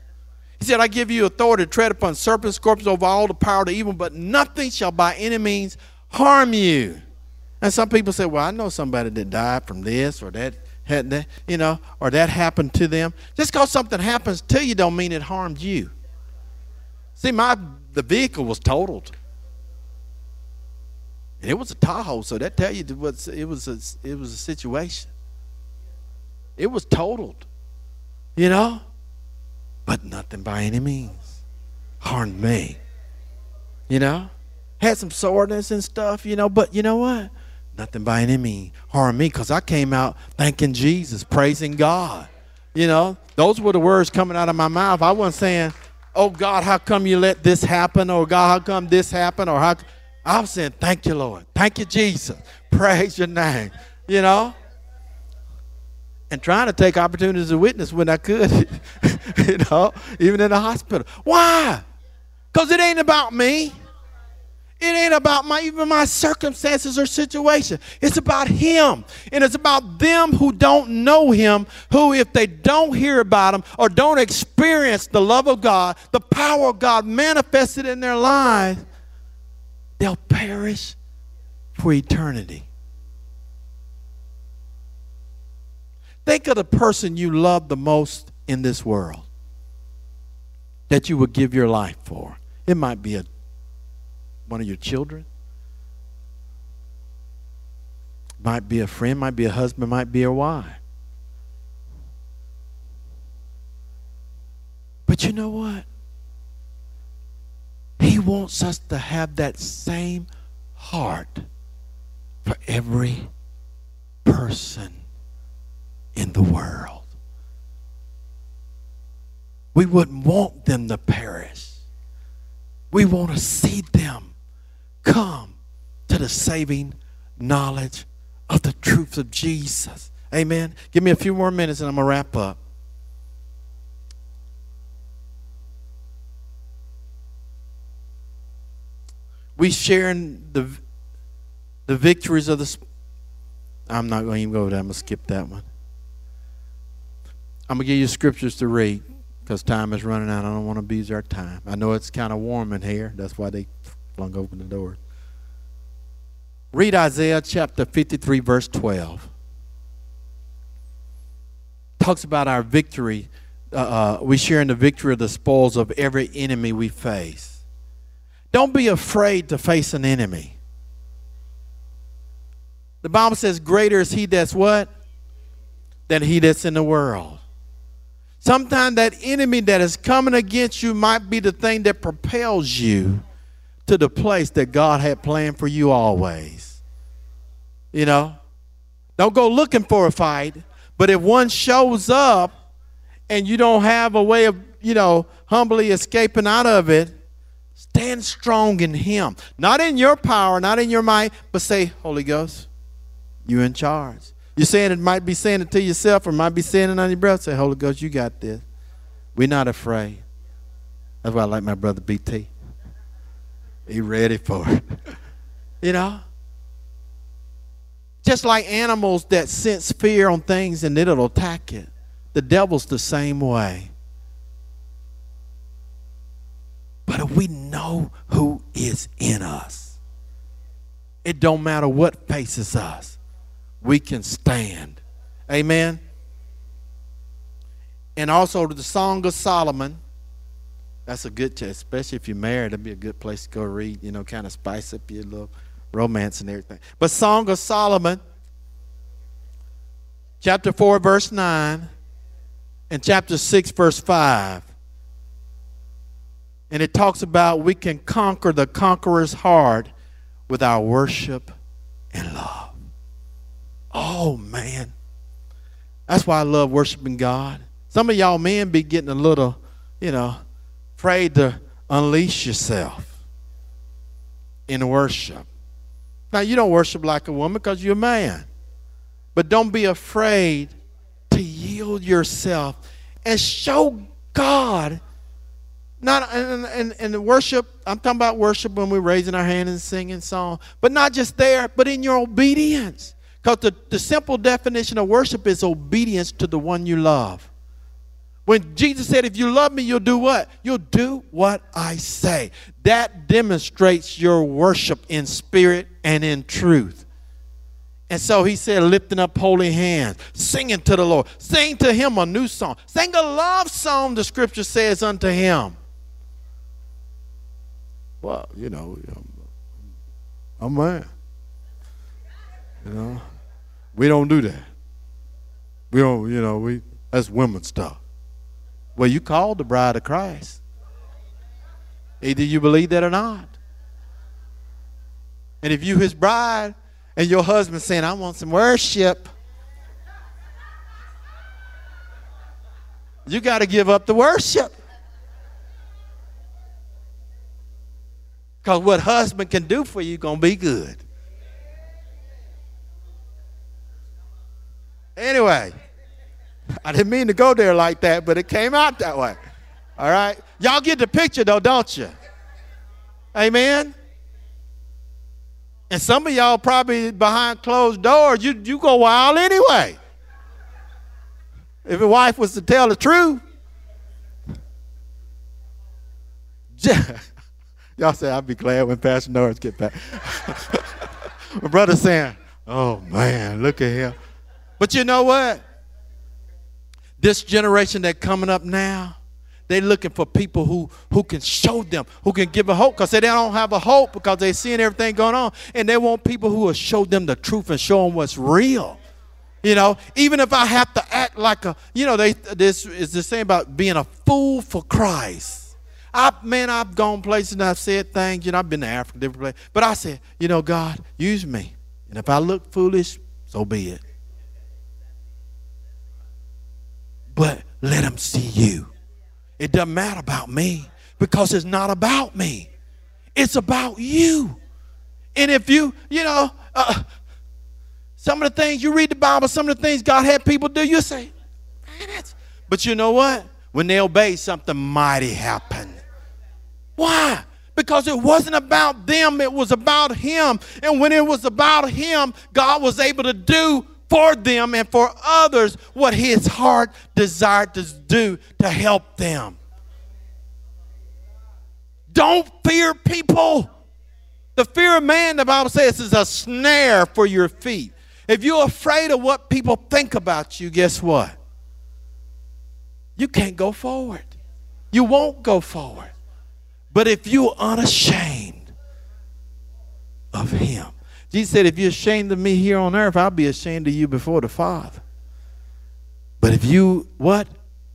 He said, "I give you authority to tread upon serpents, scorpions, over all the power of the evil, but nothing shall by any means harm you." And some people say, "Well, I know somebody that died from this or that." Had that, you know, or that happened to them. Just because something happens to you don't mean it harmed you. See, my the vehicle was totaled. And it was a Tahoe, so that tell you what it was a, it was a situation. It was totaled. You know? But nothing by any means harmed me. You know? Had some soreness and stuff, you know, but you know what? Nothing by any means harmed me because I came out thanking Jesus, praising God. You know, those were the words coming out of my mouth. I wasn't saying, oh God, how come you let this happen? Or God, how come this happened? Or how I was saying, Thank you, Lord. Thank you, Jesus. Praise your name. You know? And trying to take opportunities to witness when I could, you know, even in the hospital. Why? Because it ain't about me. It ain't about my even my circumstances or situation. It's about him. And it's about them who don't know him, who if they don't hear about him or don't experience the love of God, the power of God manifested in their lives, they'll perish for eternity. Think of the person you love the most in this world that you would give your life for. It might be a, one of your children, might be a friend, might be a husband, might be a wife. But you know what? He wants us to have that same heart for every person in the world. We wouldn't want them to perish. We want to see them come to the saving knowledge of the truth of Jesus. Amen. Give me a few more minutes and I'm going to wrap up. We sharing the the victories of the. I'm not going to even go there. I'm going to skip that one. I'm going to give you scriptures to read because time is running out. I don't want to abuse our time. I know it's kind of warm in here. That's why they flung open the door. Read Isaiah chapter 53, verse 12. Talks about our victory. Uh, uh, we share in the victory of the spoils of every enemy we face. Don't be afraid to face an enemy. The Bible says, Greater is he that's what? Than he that's in the world. Sometimes that enemy that is coming against you might be the thing that propels you to the place that God had planned for you always. You know? Don't go looking for a fight, but if one shows up and you don't have a way of, you know, humbly escaping out of it, stand strong in Him. Not in your power, not in your might, but say, Holy Ghost, you're in charge. You're saying it might be saying it to yourself or might be saying it on your breath. Say, Holy Ghost, you got this. We're not afraid. That's why I like my brother BT. He ready for it. you know? Just like animals that sense fear on things and then it'll attack it. The devil's the same way. But if we know who is in us, it don't matter what faces us we can stand. Amen. And also the Song of Solomon. That's a good, test, especially if you're married, that'd be a good place to go read, you know, kind of spice up your little romance and everything. But Song of Solomon, chapter 4, verse 9, and chapter 6, verse 5. And it talks about we can conquer the conqueror's heart with our worship and love. Oh, man. That's why I love worshiping God. Some of y'all men be getting a little, you know, afraid to unleash yourself in worship. Now, you don't worship like a woman because you're a man. But don't be afraid to yield yourself and show God. Not and, and worship, I'm talking about worship when we're raising our hand and singing song, but not just there, but in your obedience. Because the, the simple definition of worship is obedience to the one you love. When Jesus said, If you love me, you'll do what? You'll do what I say. That demonstrates your worship in spirit and in truth. And so he said, lifting up holy hands, singing to the Lord, sing to him a new song, sing a love song, the scripture says unto him. Well, you know, I'm man. You know, we don't do that. We don't, you know, we that's women stuff. Well, you called the bride of Christ. Either you believe that or not. And if you his bride and your husband saying, I want some worship, you got to give up the worship. Because what husband can do for you going to be good. Anyway, I didn't mean to go there like that, but it came out that way. All right? Y'all get the picture though, don't you? Amen? And some of y'all probably behind closed doors, you, you go wild anyway. If your wife was to tell the truth. y'all say, I'd be glad when Pastor Norris get back. My brother saying, oh man, look at him. But you know what? This generation that coming up now, they're looking for people who, who can show them, who can give a hope, because they don't have a hope because they're seeing everything going on. And they want people who will show them the truth and show them what's real. You know, even if I have to act like a, you know, they this is the same about being a fool for Christ. I man, I've gone places and I've said things, you know, I've been to Africa, different places. But I said, you know, God, use me. And if I look foolish, so be it. But let them see you. It doesn't matter about me because it's not about me. It's about you. And if you, you know, uh, Some of the things you read the Bible, some of the things God had people do, you say. But you know what? When they obey, something mighty happened. Why? Because it wasn't about them, it was about Him. And when it was about Him, God was able to do for them and for others what His heart desired to do to help them. Don't fear people. The fear of man, the Bible says, is a snare for your feet. If you're afraid of what people think about you, guess what? You can't go forward. You won't go forward. But if you're unashamed of Him, Jesus said, if you're ashamed of me here on earth, I'll be ashamed of you before the Father. But if you, what?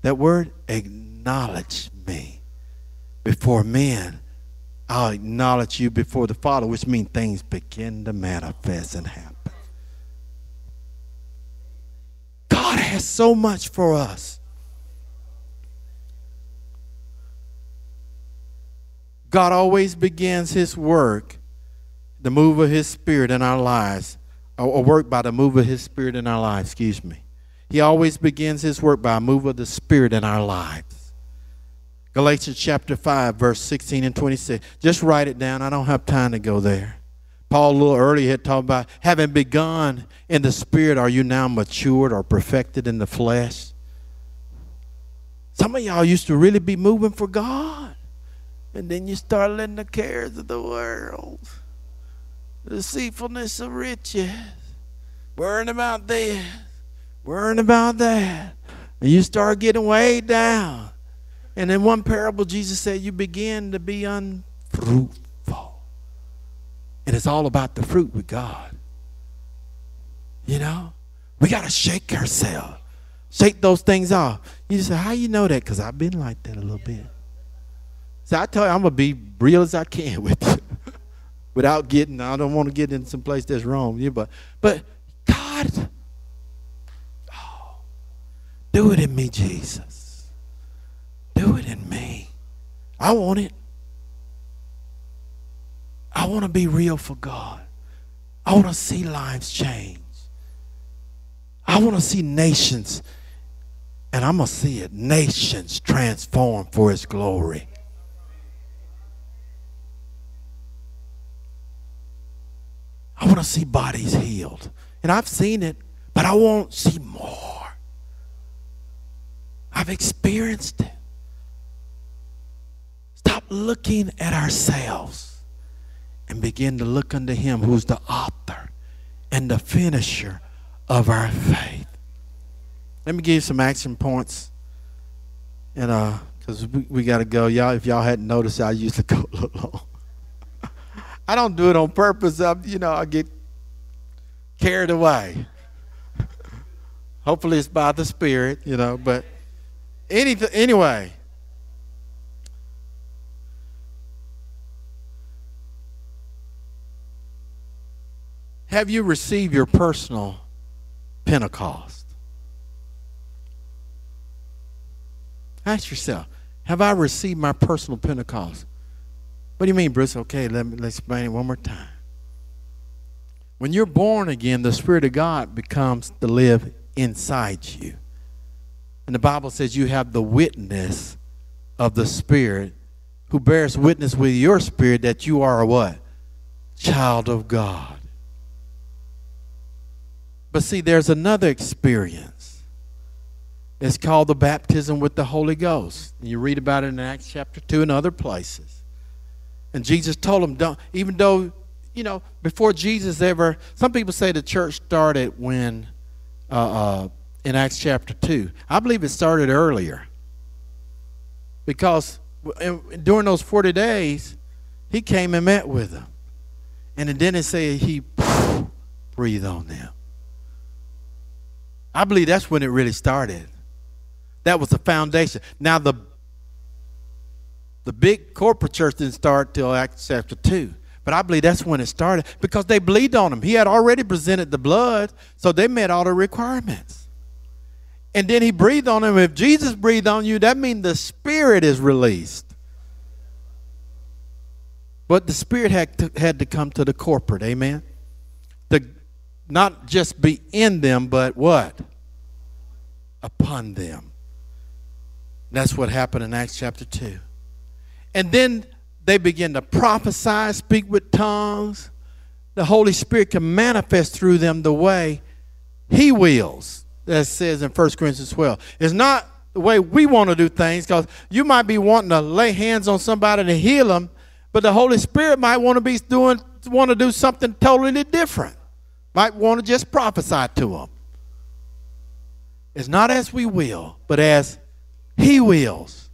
That word, acknowledge me before men, I'll acknowledge you before the Father, which means things begin to manifest and happen. God has so much for us. God always begins his work, the move of his spirit in our lives, or work by the move of his spirit in our lives, excuse me. He always begins his work by a move of the spirit in our lives. Galatians chapter 5, verse 16 and 26. Just write it down. I don't have time to go there. Paul a little earlier had talked about having begun in the spirit, are you now matured or perfected in the flesh? Some of y'all used to really be moving for God. And then you start letting the cares of the world, deceitfulness of riches, worrying about this, worrying about that. And you start getting way down. And in one parable, Jesus said, You begin to be unfruitful. And it's all about the fruit with God. You know? We got to shake ourselves. Shake those things off. You say, How you know that? Because I've been like that a little bit. So I tell you, I'm gonna be real as I can with you, without getting. I don't want to get in some place that's wrong. Yeah, but but God, oh, do it in me, Jesus. Do it in me. I want it. I want to be real for God. I want to see lives change. I want to see nations, and I'm going to see it, nations transformed for His glory. I want to see bodies healed. And I've seen it, but I want to see more. I've experienced it. Stop looking at ourselves and begin to look unto Him who's the author and the finisher of our faith. Let me give you some action points. And uh, because we, we got to go. Y'all, if y'all hadn't noticed, I used to go a little long. I don't do it on purpose. I, you know, I get carried away. Hopefully, it's by the Spirit, you know. But anyway. Have you received your personal Pentecost? Ask yourself, have I received my personal Pentecost? What do you mean, Bruce? Okay, let me let's explain it one more time. When you're born again, the Spirit of God becomes to live inside you. And the Bible says you have the witness of the Spirit who bears witness with your spirit that you are a what? Child of God. But see, there's another experience. It's called the baptism with the Holy Ghost. You read about it in Acts chapter 2 and other places. And Jesus told them, don't, even though, you know, before Jesus ever, some people say the church started when, uh, uh, in Acts chapter 2. I believe it started earlier. Because during those 40 days, he came and met with them. And then it said he breathed on them. I believe that's when it really started. That was the foundation. Now, the the big corporate church didn't start till Acts chapter 2. But I believe that's when it started because they believed on him. He had already presented the blood, so they met all the requirements. And then he breathed on them. If Jesus breathed on you, that means the Spirit is released. But the Spirit had to, had to come to the corporate, amen? To not just be in them, but what? Upon them. That's what happened in Acts chapter 2. And then they begin to prophesy, speak with tongues. The Holy Spirit can manifest through them the way He wills, that says in 1 Corinthians 12. It's not the way we want to do things because you might be wanting to lay hands on somebody to heal them, but the Holy Spirit might want to be doing want to do something totally different. Might want to just prophesy to them. It's not as we will, but as He wills.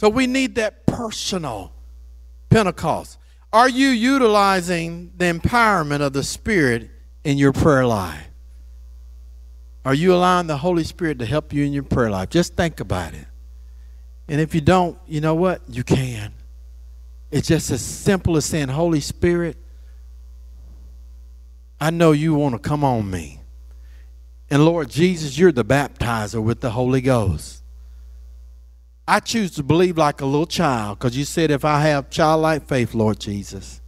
So we need that personal Pentecost. Are you utilizing the empowerment of the Spirit in your prayer life? Are you allowing the Holy Spirit to help you in your prayer life? Just think about it. And if you don't, you know what? You can. It's just as simple as saying, Holy Spirit, I know you want to come on me. And Lord Jesus, you're the baptizer with the Holy Ghost. I choose to believe like a little child because you said if I have childlike faith, Lord Jesus,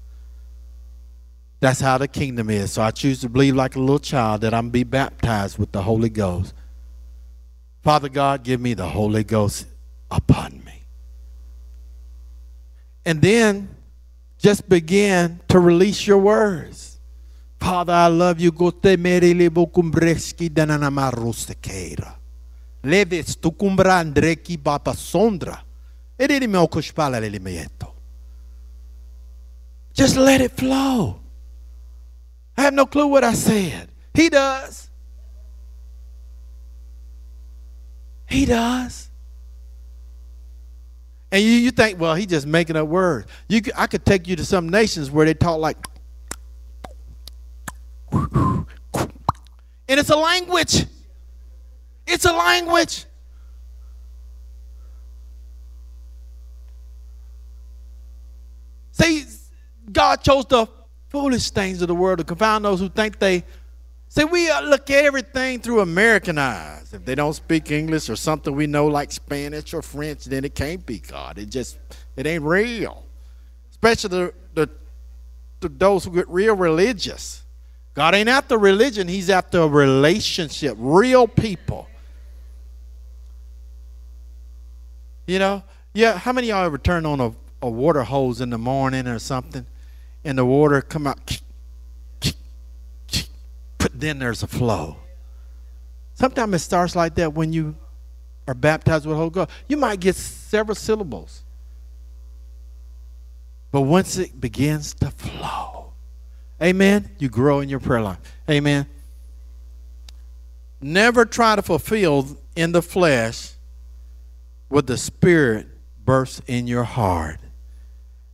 that's how the kingdom is. So I choose to believe like a little child that I'm be baptized with the Holy Ghost. Father God, give me the Holy Ghost upon me. And then just begin to release your words. Father, I love you. Leves tu kumbrandreki bapa sondra. Edini me okushpala lelimeyeto. Just let it flow. I have no clue what I said. He does. He does. And you, you think, well, he just making up words. You, I could take you to some nations where they talk like, and it's a language. It's a language. See, God chose the foolish things of the world to confound those who think they See, we uh, look at everything through American eyes. If they don't speak English or something we know like Spanish or French, then it can't be God. It just, it ain't real. Especially the, the, the those who get real religious. God ain't after religion, He's after a relationship, real people. You know, yeah, how many y'all ever turn on a, a water hose in the morning or something and the water come out but then there's a flow. Sometimes it starts like that when you are baptized with the Holy Ghost. You might get several syllables. But once it begins to flow, amen, you grow in your prayer life. Amen. Never try to fulfill in the flesh what the Spirit bursts in your heart.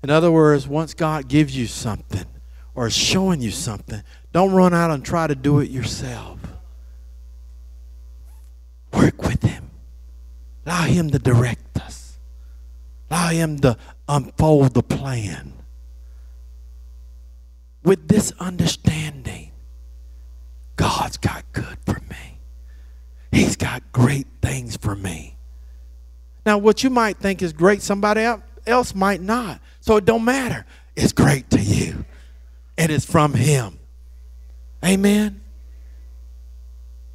In other words, once God gives you something or is showing you something, don't run out and try to do it yourself. Work with Him. Allow Him to direct us. Allow Him to unfold the plan. With this understanding, God's got good for me. He's got great things for me. Now, what you might think is great, somebody else might not. So it don't matter. It's great to you. And it's from Him. Amen.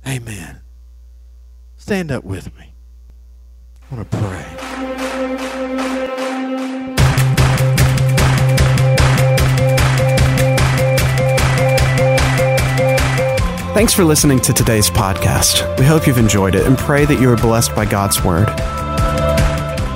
Amen. Stand up with me. I want to pray. Thanks for listening to today's podcast. We hope you've enjoyed it and pray that you are blessed by God's Word.